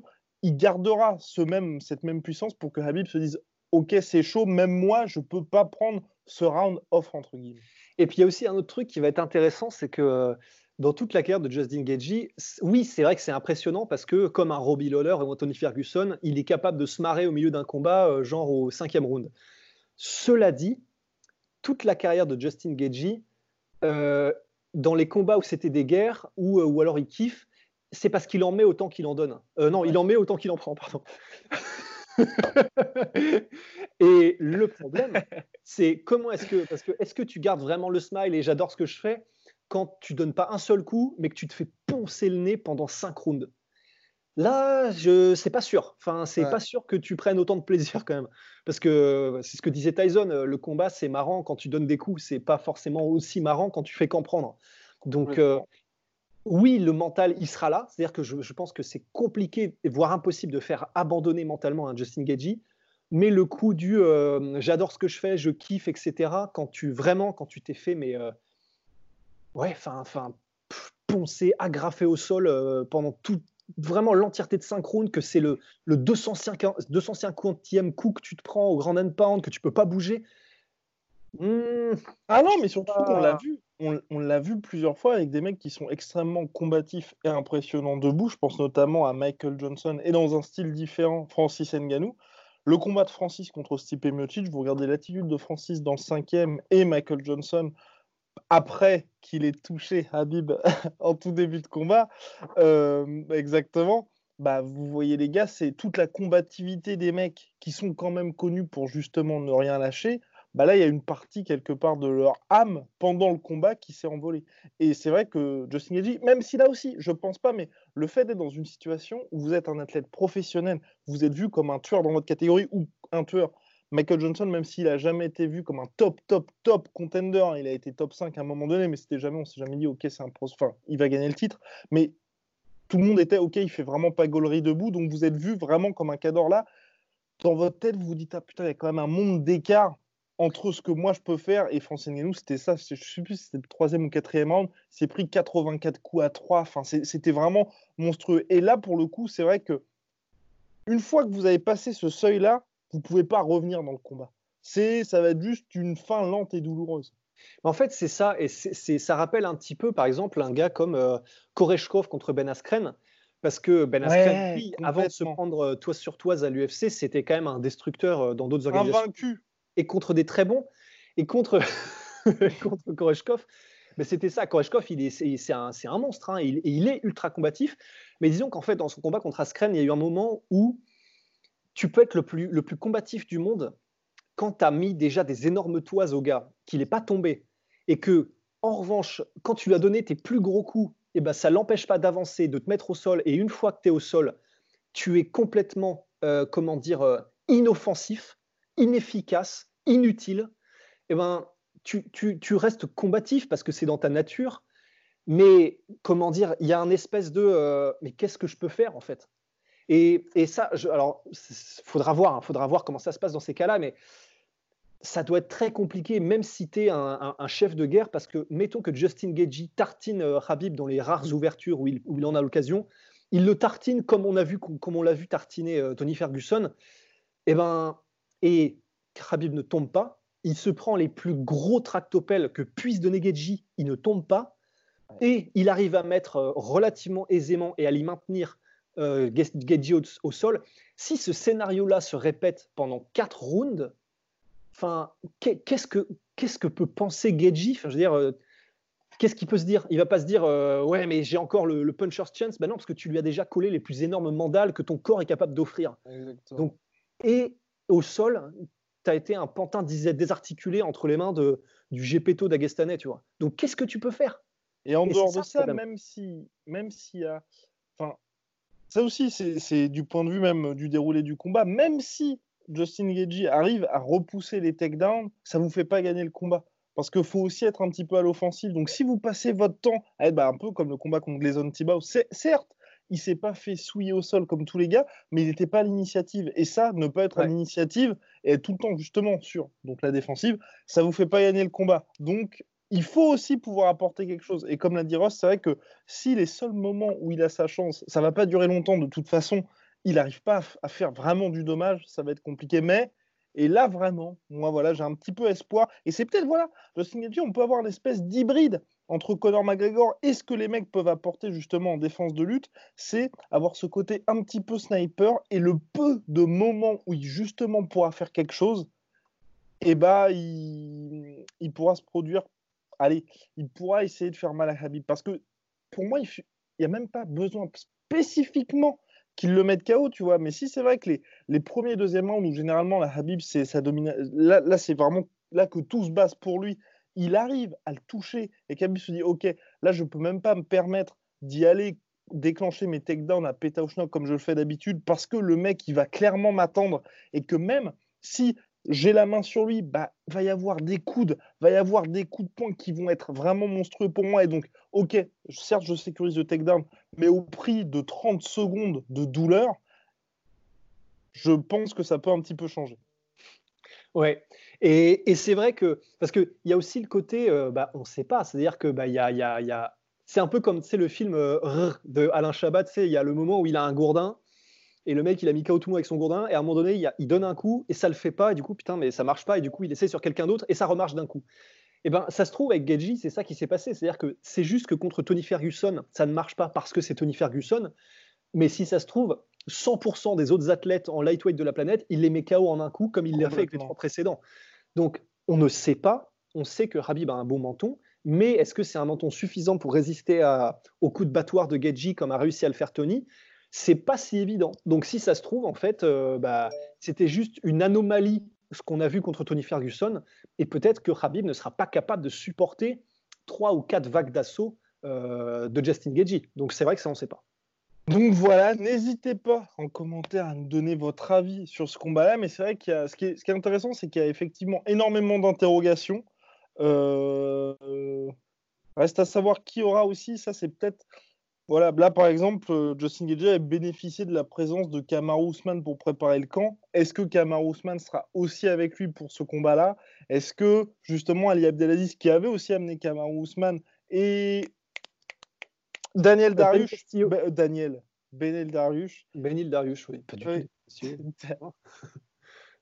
gardera ce même, cette même puissance pour que Habib se dise Ok, c'est chaud, même moi, je ne peux pas prendre ce round off, entre guillemets? Et puis il y a aussi un autre truc qui va être intéressant, c'est que euh, dans toute la carrière de Justin Gagey, oui, c'est vrai que c'est impressionnant parce que, comme un Robbie Lawler et Anthony Ferguson, il est capable de se marrer au milieu d'un combat, euh, genre au cinquième round. Cela dit, toute la carrière de Justin Gagey, euh, dans les combats où c'était des guerres, ou, euh, ou alors il kiffe, c'est parce qu'il en met autant qu'il en donne. non, il en met autant qu'il en prend, pardon. et le problème, c'est comment est-ce que, parce que est-ce que tu gardes vraiment le smile et j'adore ce que je fais, quand tu donnes pas un seul coup, mais que tu te fais poncer le nez pendant 5 rounds. Là, je c'est pas sûr. Enfin, c'est pas sûr que tu prennes autant de plaisir quand même, parce que c'est ce que disait Tyson. Euh, le combat, c'est marrant quand tu donnes des coups, c'est pas forcément aussi marrant quand tu fais qu'en prendre. Donc, euh, oui, le mental, il sera là. C'est-à-dire que je, pense que c'est compliqué, voire impossible, de faire abandonner mentalement un Justin Gagey. Mais le coup du euh, j'adore ce que je fais, je kiffe, etc. Quand tu vraiment, quand tu t'es fait, mais ouais, enfin, enfin, poncé, agrafé au sol euh, pendant tout, vraiment l'entièreté de 5 rounds, que c'est le, le 250, e coup que tu te prends au grand pound, que tu peux pas bouger. Mmh. ah non, mais surtout, on l'a vu. On, l'a vu plusieurs fois avec des mecs qui sont extrêmement combatifs et impressionnants debout. Je pense notamment à Michael Johnson et dans un style différent, Francis Ngannou. Le combat de Francis contre Stipe Miocic, vous regardez l'attitude de Francis dans le cinquième et Michael Johnson après qu'il ait touché Habib en tout début de combat, euh, exactement, bah, vous voyez les gars, c'est toute la combativité des mecs qui sont quand même connus pour justement ne rien lâcher. bah là, il y a une partie quelque part de leur âme pendant le combat qui s'est envolée. Et c'est vrai que Justin Gagey, même si là aussi, je pense pas, mais le fait d'être dans une situation où vous êtes un athlète professionnel, vous êtes vu comme un tueur dans votre catégorie ou un tueur. Michael Johnson, même s'il a jamais été vu comme un top, top, top contender, il a été top 5 à un moment donné, mais c'était jamais, on s'est jamais dit, ok, c'est un pro, enfin, il va gagner le titre. Mais tout le monde était, ok, il fait vraiment pas gaulerie debout, donc vous êtes vu vraiment comme un cador là. Dans votre tête, vous vous dites, ah putain, il y a quand même un monde d'écart entre ce que moi je peux faire et Francis Ngannou, c'était ça, je ne sais plus si c'était le troisième ou quatrième round, c'est pris 84 coups à 3, enfin, c'était vraiment monstrueux. Et là, pour le coup, c'est vrai que une fois que vous avez passé ce seuil-là, vous pouvez pas revenir dans le combat. C'est, ça va être juste une fin lente et douloureuse. En fait, c'est ça, et c'est, ça rappelle un petit peu, par exemple, un gars comme euh, Koreshkov contre Ben Askren, parce que Ben Askren, avant de se prendre euh, toise sur toise à l'UFC, c'était quand même un destructeur euh, dans d'autres organisations. Invaincu et contre des très bons. Et contre, contre Koreshkov, mais c'était ça. Koreshkov, il est, c'est, un, monstre. Hein, il, il, est ultra combatif. Mais disons qu'en fait, dans son combat contre Askren, il y a eu un moment où tu peux être le plus, combatif du monde quand tu as mis déjà des énormes toises au gars, qu'il n'est pas tombé. Et que, en revanche, quand tu lui as donné tes plus gros coups, et eh ben, ça l'empêche pas d'avancer, de te mettre au sol. Et une fois que tu es au sol, tu es complètement, euh, comment dire, euh, inoffensif inefficace, inutile, eh ben, tu, tu, restes combatif parce que c'est dans ta nature. Mais comment dire, il y a un espèce de euh, mais qu'est-ce que je peux faire en fait? Et, ça, je, alors, faudra voir, hein, faudra voir comment ça se passe dans ces cas-là, mais ça doit être très compliqué, même si tu es un, chef de guerre, parce que mettons que Justin Gagey tartine euh, Habib dans les rares ouvertures où il, en a l'occasion, il le tartine comme on a vu, comme on l'a vu tartiner euh, Tony Ferguson. Et eh ben, et Khabib ne tombe pas. Il se prend les plus gros tractopelles que puisse donner Gedji, il ne tombe pas. Et il arrive à mettre euh, relativement aisément et à l'y maintenir euh, au, sol. Si ce scénario-là se répète pendant quatre rounds, enfin, qu'est-ce que qu'est-ce que peut penser Gedji enfin, Je veux dire, euh, qu'est-ce qu'il peut se dire? Il va pas se dire euh, ouais, mais j'ai encore le, puncher's chance. Ben non, parce que tu lui as déjà collé les plus énormes mandales que ton corps est capable d'offrir. Donc, et au sol, tu as été un pantin désarticulé entre les mains de, du Gepetto d'Agestanais, tu vois. Donc, qu'est-ce que tu peux faire? Et en dehors de ça, même si, même s'il y a, enfin, ça aussi, c'est du point de vue même du déroulé du combat, même si Justin Gagey arrive à repousser les takedowns, ça vous fait pas gagner le combat. Parce qu'il faut aussi être un petit peu à l'offensive. Donc, si vous passez votre temps à être bah, un peu comme le combat contre Gleison Tibau, certes, il s'est pas fait souiller au sol comme tous les gars, mais il n'était pas à l'initiative. Et ça, ne pas être à l'initiative et être tout le temps justement sur donc la défensive, ça vous fait pas gagner le combat. Donc il faut aussi pouvoir apporter quelque chose. Et comme l'a dit Ross, c'est vrai que si les seuls moments où il a sa chance, ça va pas durer longtemps de toute façon, il n'arrive pas à, faire vraiment du dommage, ça va être compliqué. Mais et là vraiment, moi voilà, j'ai un petit peu espoir. Et c'est peut-être voilà, Justin Gaethje, on peut avoir une espèce d'hybride entre Conor McGregor et ce que les mecs peuvent apporter justement en défense de lutte, c'est avoir ce côté un petit peu sniper et le peu de moments où il justement pourra faire quelque chose, et eh bah il, pourra se produire. Allez, il pourra essayer de faire mal à Habib parce que pour moi, il n'y a même pas besoin spécifiquement qu'il le mette KO, tu vois. Mais si c'est vrai que les, premiers, deuxièmement rounds où généralement la Habib, c'est sa domination, là, là c'est vraiment là que tout se base pour lui il arrive à le toucher et Khabib se dit ok là je peux même pas me permettre d'y aller déclencher mes takedowns à Petauchnok comme je le fais d'habitude parce que le mec il va clairement m'attendre et que même si j'ai la main sur lui, bah va y avoir des coudes, va y avoir des coups de poing qui vont être vraiment monstrueux pour moi. Et donc ok certes je sécurise le takedown mais au prix de 30 secondes de douleur je pense que ça peut un petit peu changer. Ouais, et, c'est vrai que, parce qu'il y a aussi le côté, euh, bah, on ne sait pas, c'est-à-dire que bah, y a, y a, y a... c'est un peu comme le film euh, de Alain Chabat, il y a le moment où il a un gourdin, et le mec il a mis KO tout le monde avec son gourdin, et à un moment donné il, il, donne un coup, et ça le fait pas, et du coup, putain, mais ça marche pas, et du coup il essaie sur quelqu'un d'autre, et ça remarche d'un coup. Et ben, ça se trouve avec Gedji, c'est ça qui s'est passé, c'est-à-dire que c'est juste que contre Tony Ferguson, ça ne marche pas parce que c'est Tony Ferguson, mais si ça se trouve, 100% des autres athlètes en lightweight de la planète, il les met KO en un coup, comme il l'a fait avec les trois précédents. Donc, on ne sait pas. On sait que Habib a un bon menton, mais est-ce que c'est un menton suffisant pour résister à, au coup de battoir de Gedji comme a réussi à le faire Tony? C'est pas si évident. Donc, si ça se trouve, en fait, euh, bah, c'était juste une anomalie ce qu'on a vu contre Tony Ferguson, et peut-être que Habib ne sera pas capable de supporter trois ou quatre vagues d'assaut euh, de Justin Gagey. Donc c'est vrai que ça, on ne sait pas. Donc voilà, n'hésitez pas en commentaire à nous donner votre avis sur ce combat-là, mais c'est vrai qu'il ce qui est, ce qui est intéressant, c'est qu'il y a effectivement énormément d'interrogations. Euh, reste à savoir qui aura aussi, ça c'est peut-être voilà, là par exemple, euh, Justin Gagey a bénéficié de la présence de Kamar Ousmane pour préparer le camp. Est-ce que Kamar Ousmane sera aussi avec lui pour ce combat-là? Est-ce que justement Ali Abdelaziz, qui avait aussi amené Kamar Ousmane, et Daniel Darius, ben, Daniel, Benel Darius. Benil Darius, oui, pas du tout.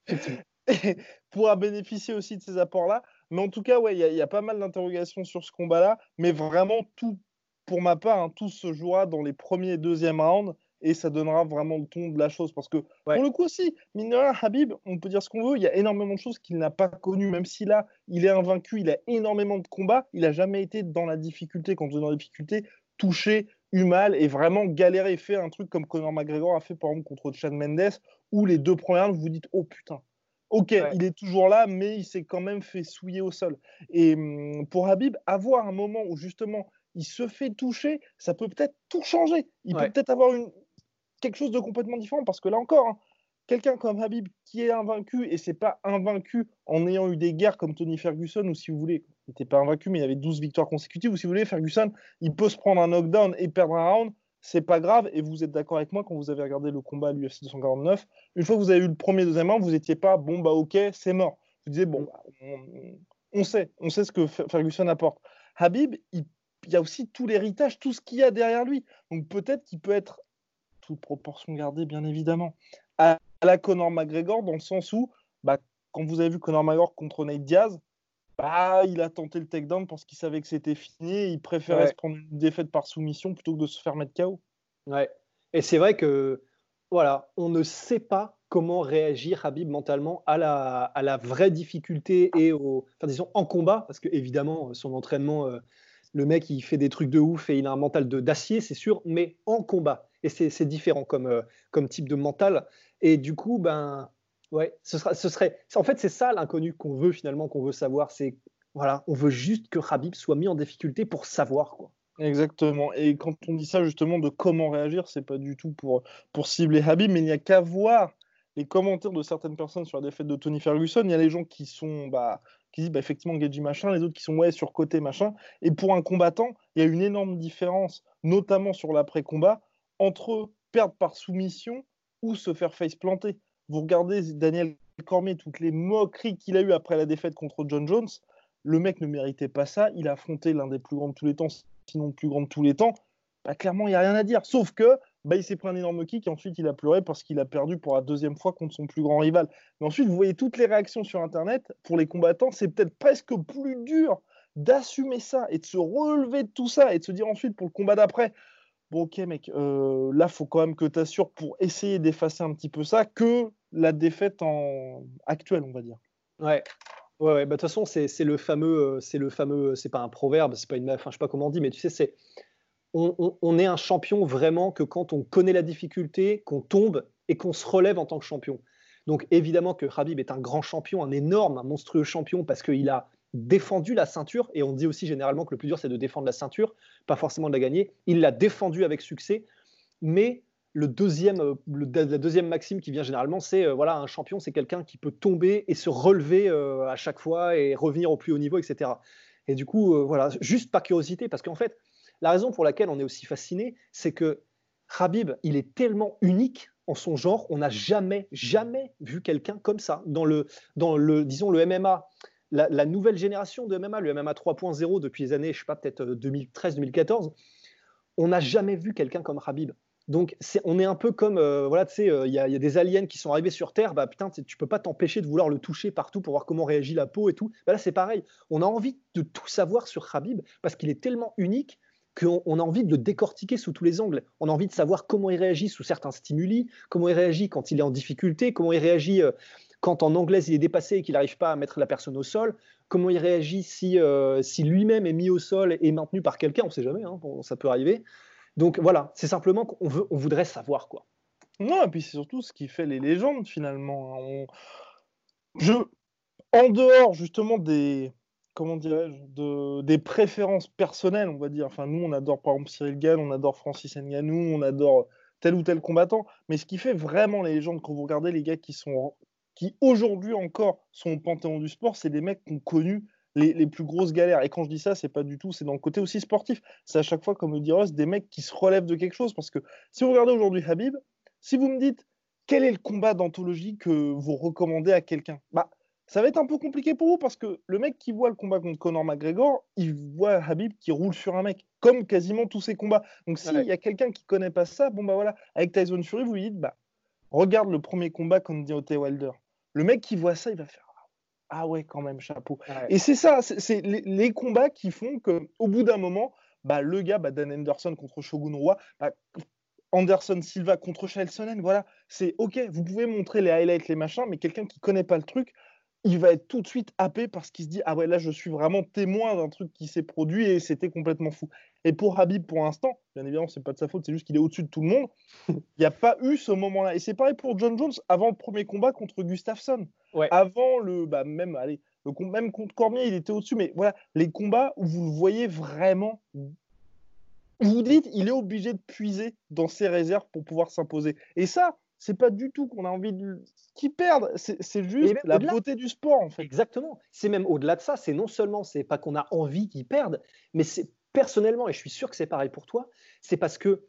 pourra bénéficier aussi de ces apports-là. Mais en tout cas, ouais, il y, y, a pas mal d'interrogations sur ce combat-là. Mais vraiment, tout pour ma part, hein, tout se jouera dans les premiers et deuxièmes rounds et ça donnera vraiment le ton de la chose. Parce que pour le coup aussi, mine Habib, on peut dire ce qu'on veut, il y a énormément de choses qu'il n'a pas connues, même si là, il est invaincu, il a énormément de combats, il n'a jamais été dans la difficulté, quand on est dans la difficulté, touché, eu mal et vraiment galéré, fait un truc comme Conor McGregor a fait par exemple contre Chad Mendes, où les deux premières, vous vous dites, oh putain, Ok, il est toujours là, mais il s'est quand même fait souiller au sol. Et hum, pour Habib, avoir un moment où justement il se fait toucher, ça peut peut-être tout changer. Il peut peut-être avoir une, quelque chose de complètement différent parce que là encore, hein, quelqu'un comme Habib qui est invaincu et c'est pas invaincu en ayant eu des guerres comme Tony Ferguson ou si vous voulez, il n'était pas invaincu mais il avait 12 victoires consécutives ou si vous voulez, Ferguson, il peut se prendre un knockdown et perdre un round. C'est pas grave, et vous êtes d'accord avec moi quand vous avez regardé le combat à l'UFC 249. Une fois que vous avez eu le premier, deuxième round, vous n'étiez pas bon, bah ok, c'est mort. Vous disiez, bon, on, on, sait, on sait ce que Ferguson apporte. Habib, il il y a aussi tout l'héritage, tout ce qu'il y a derrière lui. Donc peut-être qu'il peut être, toute proportion gardée bien évidemment, à la Conor McGregor dans le sens où, bah, quand vous avez vu Conor McGregor contre Nate Diaz, bah, il a tenté le takedown parce qu'il savait que c'était fini et il préférait se prendre une défaite par soumission plutôt que de se faire mettre KO. Ouais. Et c'est vrai que voilà, on ne sait pas comment réagir Habib mentalement à la, à la vraie difficulté et au, enfin, disons en combat, parce que évidemment son entraînement euh, le mec, il fait des trucs de ouf et il a un mental d'acier, c'est sûr, mais en combat. Et c'est différent comme, euh, comme type de mental. Et du coup, ben, ouais, ce, sera, ce serait. En fait, c'est ça l'inconnu qu'on veut finalement, qu'on veut savoir. C'est voilà, on veut juste que Habib soit mis en difficulté pour savoir quoi. Exactement. Et quand on dit ça justement de comment réagir, c'est pas du tout pour, pour cibler Habib, mais il n'y a qu'à voir les commentaires de certaines personnes sur la défaite de Tony Ferguson. Il y a les gens qui sont bah, qui disent bah, effectivement Geji machin, les autres qui sont ouais sur côté machin. Et pour un combattant, il y a une énorme différence, notamment sur l'après-combat, entre perdre par soumission ou se faire face planter. Vous regardez Daniel Cormier, toutes les moqueries qu'il a eues après la défaite contre John Jones, le mec ne méritait pas ça. Il a affronté l'un des plus grands de tous les temps, sinon le plus grand de tous les temps. Bah, clairement, il n'y a rien à dire. Sauf que bah, il s'est pris un énorme kick et ensuite il a pleuré parce qu'il a perdu pour la deuxième fois contre son plus grand rival. Mais ensuite, vous voyez toutes les réactions sur Internet. Pour les combattants, c'est peut-être presque plus dur d'assumer ça et de se relever de tout ça et de se dire ensuite pour le combat d'après, bon ok mec, euh, là faut quand même que tu assures pour essayer d'effacer un petit peu ça que la défaite en actuelle, on va dire. Ouais. Ouais, ouais, bah, de toute façon, c'est le fameux, euh, c'est le fameux, c'est pas un proverbe, c'est pas une, enfin, je sais pas comment on dit, mais tu sais, c'est on, est un champion vraiment que quand on connaît la difficulté, qu'on tombe et qu'on se relève en tant que champion. Donc évidemment que Habib est un grand champion, un énorme, un monstrueux champion parce qu'il a défendu la ceinture et on dit aussi généralement que le plus dur c'est de défendre la ceinture, pas forcément de la gagner. Il l'a défendu avec succès, mais euh, la deuxième maxime qui vient généralement, c'est euh, voilà un champion, c'est quelqu'un qui peut tomber et se relever euh, à chaque fois et revenir au plus haut niveau, etc. Et du coup, voilà, juste par curiosité, parce qu'en fait, la raison pour laquelle on est aussi fasciné, c'est que Habib, il est tellement unique en son genre, on n'a jamais, jamais vu quelqu'un comme ça. Dans le, dans le, disons, le MMA, la, nouvelle génération de MMA, le MMA 3.0 depuis les années, je sais pas, peut-être 2013-2014, euh, on n'a jamais vu quelqu'un comme Habib. Donc, on est un peu comme, euh, voilà, tu euh, il y, a des aliens qui sont arrivés sur Terre, bah putain, tu peux pas t'empêcher de vouloir le toucher partout pour voir comment réagit la peau et tout. Bah là, c'est pareil. On a envie de tout savoir sur Habib parce qu'il est tellement unique qu'on a envie de le décortiquer sous tous les angles. On a envie de savoir comment il réagit sous certains stimuli, comment il réagit quand il est en difficulté, comment il réagit euh, quand en anglaise il est dépassé et qu'il n'arrive pas à mettre la personne au sol, comment il réagit si, euh, si lui-même est mis au sol et maintenu par quelqu'un, on ne sait jamais, hein, ça peut arriver. Donc voilà, c'est simplement qu'on veut, on voudrait savoir quoi. Non, et puis c'est surtout ce qui fait les légendes finalement. Je, en dehors justement des, comment dirais-je, de, des préférences personnelles, on va dire. Enfin, nous, on adore par exemple Cyril Gall, on adore Francis Ngannou, on adore tel ou tel combattant. Mais ce qui fait vraiment les légendes, quand vous regardez les gars qui sont qui aujourd'hui encore sont au panthéon du sport, c'est des mecs qui ont connu les, plus grosses galères. Et quand je dis ça, c'est pas du tout, c'est dans le côté aussi sportif. C'est à chaque fois, comme le dit Ross, des mecs qui se relèvent de quelque chose. Parce que si vous regardez aujourd'hui Habib, si vous me dites quel est le combat d'anthologie que vous recommandez à quelqu'un, bah ça va être un peu compliqué pour vous parce que le mec qui voit le combat contre Conor McGregor, il voit Habib qui roule sur un mec, comme quasiment tous ses combats. Donc s'il y a quelqu'un qui connaît pas ça, bon bah voilà, avec Tyson Fury, vous lui dites, bah regarde le premier combat contre Deontay Wilder. Le mec qui voit ça, il va faire ah ouais quand même chapeau. Et c'est ça, c'est les, combats qui font que au bout d'un moment, bah le gars, bah, Dan Anderson contre Shogun Roi, bah, Anderson Silva contre Chael Sonnen, voilà, c'est ok, vous pouvez montrer les highlights, les machins, mais quelqu'un qui connaît pas le truc, il va être tout de suite happé parce qu'il se dit ah ouais là je suis vraiment témoin d'un truc qui s'est produit et c'était complètement fou. Et pour Habib pour l'instant, bien évidemment c'est pas de sa faute, c'est juste qu'il est au-dessus de tout le monde. Il n'y a pas eu ce moment-là. Et c'est pareil pour John Jones avant le premier combat contre Gustafsson. Avant le bah même allez le même contre Cormier il était au-dessus, mais voilà les combats où vous le voyez vraiment. Vous vous dites, il est obligé de puiser dans ses réserves pour pouvoir s'imposer. Et ça, c'est pas du tout qu'on a envie de qu'ils perdent, c'est juste la beauté du sport en fait. Exactement. C'est même au-delà de ça, c'est non seulement c'est pas qu'on a envie qu'ils perdent, mais c'est personnellement et je suis sûr que c'est pareil pour toi, c'est parce que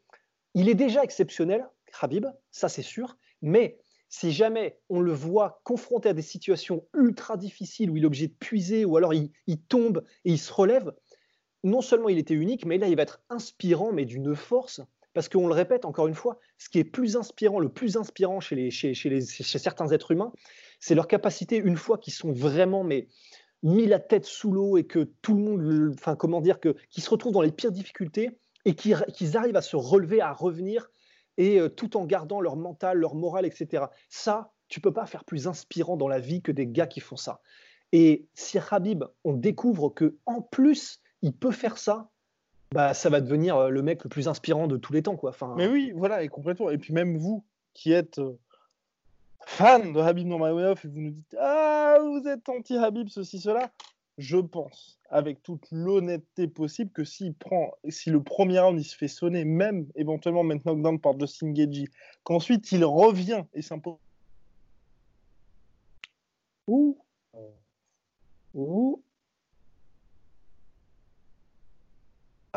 il est déjà exceptionnel, Habib, ça c'est sûr, mais si jamais on le voit confronté à des situations ultra difficiles où il est obligé de puiser ou alors il, il tombe et il se relève, non seulement il était unique, mais là il va être inspirant, mais d'une force parce qu'on le répète encore une fois, ce qui est plus inspirant, le plus inspirant chez, les, chez, les, chez certains êtres humains, c'est leur capacité, une fois qu'ils sont vraiment mais, mis la tête sous l'eau et que tout le monde, enfin comment dire, que, qu'ils se retrouvent dans les pires difficultés et qu'ils, arrivent à se relever, à revenir, et euh, tout en gardant leur mental, leur morale, etc. Ça, tu peux pas faire plus inspirant dans la vie que des gars qui font ça. Et si Habib, on découvre que en plus, il peut faire ça, bah, ça va devenir euh, le mec le plus inspirant de tous les temps. Quoi. Mais oui, voilà, et complètement. Et puis même vous, qui êtes euh, fan de Habib Nurmagomedov, et vous nous dites Ah, vous êtes anti-Habib, ceci, cela. Je pense, avec toute l'honnêteté possible, que s'il prend, si le premier round il se fait sonner, même éventuellement maintenant knockdown par Justin Gagey, qu'ensuite il revient et s'impose. Ouh. Ouh.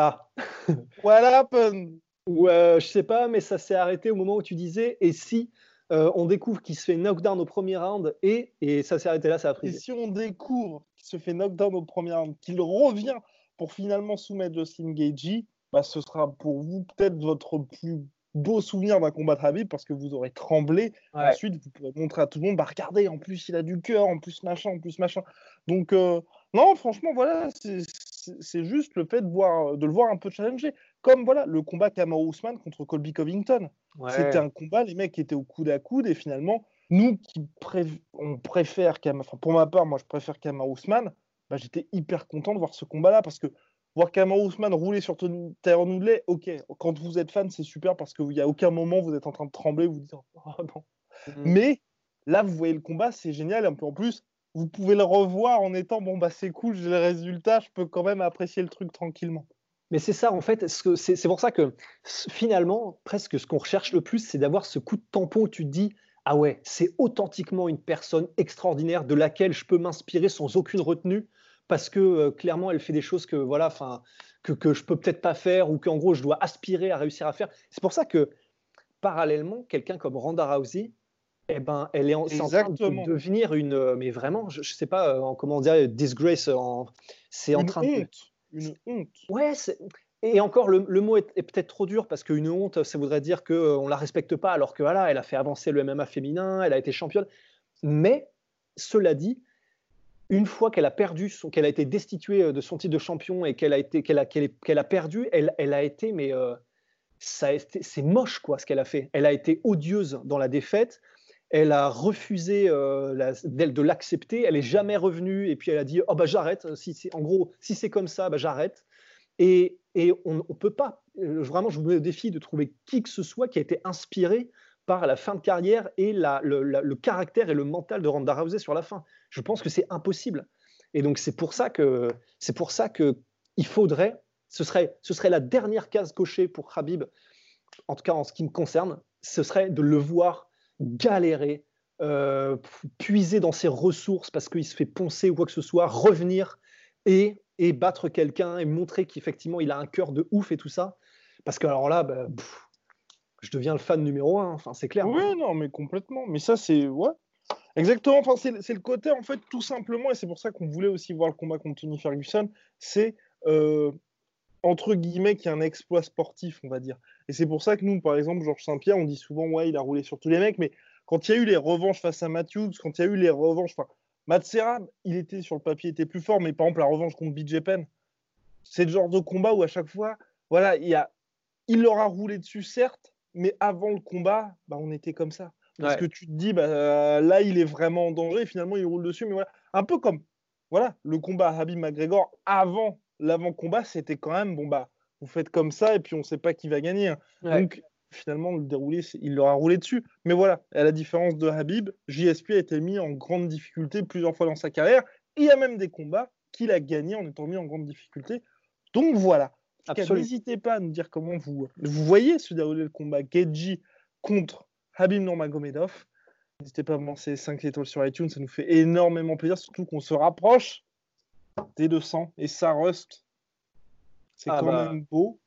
Ah, voilà happened? Ou euh, je sais pas, mais ça s'est arrêté au moment où tu disais et si euh, on découvre qu'il se fait knockdown au premier round et, et ça s'est arrêté là, ça a pris. Et si on découvre qu'il se fait knockdown au premier round, qu'il revient pour finalement soumettre Justin Gagey, bah, ce sera pour vous peut-être votre plus beau souvenir d'un combat de Habib parce que vous aurez tremblé. Ensuite, vous pourrez montrer à tout le monde, bah regardez, en plus il a du cœur, en plus machin, en plus machin. Donc euh, non, franchement, voilà, c'est juste le fait de, voir, de le voir un peu challenger. Comme voilà, le combat Kamaru Usman contre Colby Covington. C'était un combat, les mecs étaient au coude à coude et finalement, nous qui on préfère, enfin, pour ma part, moi je préfère Kamaru Usman, bah, j'étais hyper content de voir ce combat-là parce que voir Kamaru Usman rouler sur Tyrone Woodley, ok, quand vous êtes fan, c'est super parce qu'il n'y a aucun moment vous êtes en train de trembler, vous dites oh non. Mm. Mais là, vous voyez le combat, c'est génial. Et en plus, vous pouvez le revoir en étant bon bah c'est cool, j'ai le résultat, je peux quand même apprécier le truc tranquillement. Mais c'est ça en fait, c'est pour ça que finalement presque ce qu'on recherche le plus, c'est d'avoir ce coup de tampon où tu te dis ah ouais, c'est authentiquement une personne extraordinaire de laquelle je peux m'inspirer sans aucune retenue parce que euh, clairement elle fait des choses que voilà, enfin que, que je peux peut-être pas faire ou qu'en gros je dois aspirer à réussir à faire. C'est pour ça que parallèlement, quelqu'un comme Randa Rousey, eh ben, elle est en, train de devenir une, euh, mais vraiment, je, ne sais pas euh, comment dire, disgrace. En, c'est en train honte. De... Une honte. Ouais, et encore, le, mot est, peut-être trop dur parce qu'une honte, ça voudrait dire qu'on euh, ne la respecte pas, alors que voilà, elle a fait avancer le MMA féminin, elle a été championne. Mais cela dit, une fois qu'elle a perdu, qu'elle a été destituée de son titre de champion et qu'elle a été, qu'elle a, qu'elle, a perdu, elle, elle a été, mais ça c'est moche quoi ce qu'elle a fait. Elle a été odieuse dans la défaite elle a refusé euh, de l'accepter, elle est jamais revenue et puis elle a dit oh bah j'arrête. Si en gros si c'est comme ça, bah j'arrête. Et, on ne peut pas. Euh, vraiment, je vous mets au défi de trouver qui que ce soit qui a été inspiré par la fin de carrière et le, caractère et le mental de Ronda Rousey sur la fin. Je pense que c'est impossible. Et donc c'est pour ça que c'est pour ça que il faudrait, ce serait, ce serait la dernière case cochée pour Khabib, en tout cas en ce qui me concerne, ce serait de le voir galérer, euh, puiser dans ses ressources parce qu'il se fait poncer ou quoi que ce soit, revenir et, et battre quelqu'un et montrer qu'effectivement il a un cœur de ouf et tout ça. Parce que alors là, bah, je deviens le fan numéro un, enfin c'est clair. Oui, non, mais complètement. Mais ça, c'est. Ouais. Exactement, enfin, c'est le côté, en fait, tout simplement, et c'est pour ça qu'on voulait aussi voir le combat contre Tony Ferguson, c'est, euh, entre guillemets, qu'il y a un exploit sportif, on va dire. Et c'est pour ça que nous, par exemple, Georges Saint-Pierre, on dit souvent, ouais, il a roulé sur tous les mecs, mais quand il y a eu les revanches face à Matthews, quand il y a eu les revanches, enfin, Matsera, il était sur le papier, était plus fort, mais par exemple, la revanche contre BJ Penn, c'est le genre de combat où à chaque fois, voilà, il, y a, il leur a roulé dessus, certes, mais avant le combat, bah, on était comme ça. Parce que tu te dis, bah, là, il est vraiment en danger, et finalement, il roule dessus. Mais voilà, un peu comme voilà, le combat Habib McGregor avant l'avant-combat, c'était quand même, bon, bah, vous faites comme ça, et puis on ne sait pas qui va gagner. Hein. Donc, finalement, le déroulé, il leur a roulé dessus. Mais voilà, à la différence de Habib, JSP a été mis en grande difficulté plusieurs fois dans sa carrière. Il y a même des combats qu'il a gagnés en étant mis en grande difficulté. Donc voilà. N'hésitez pas à nous dire comment vous, vous voyez se dérouler le combat Geji contre Habib Nurmagomedov. N'hésitez pas à lancer 5 étoiles sur iTunes, ça nous fait énormément plaisir, surtout qu'on se rapproche des 200 et ça rust. C'est ah quand bah. même beau.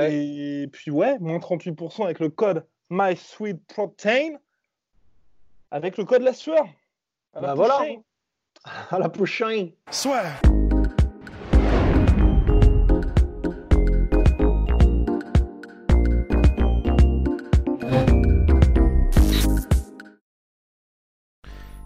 Et puis ouais, moins 38% avec le code MySweetProtein. Avec le code la sueur. bah voilà. À la prochaine. Soit.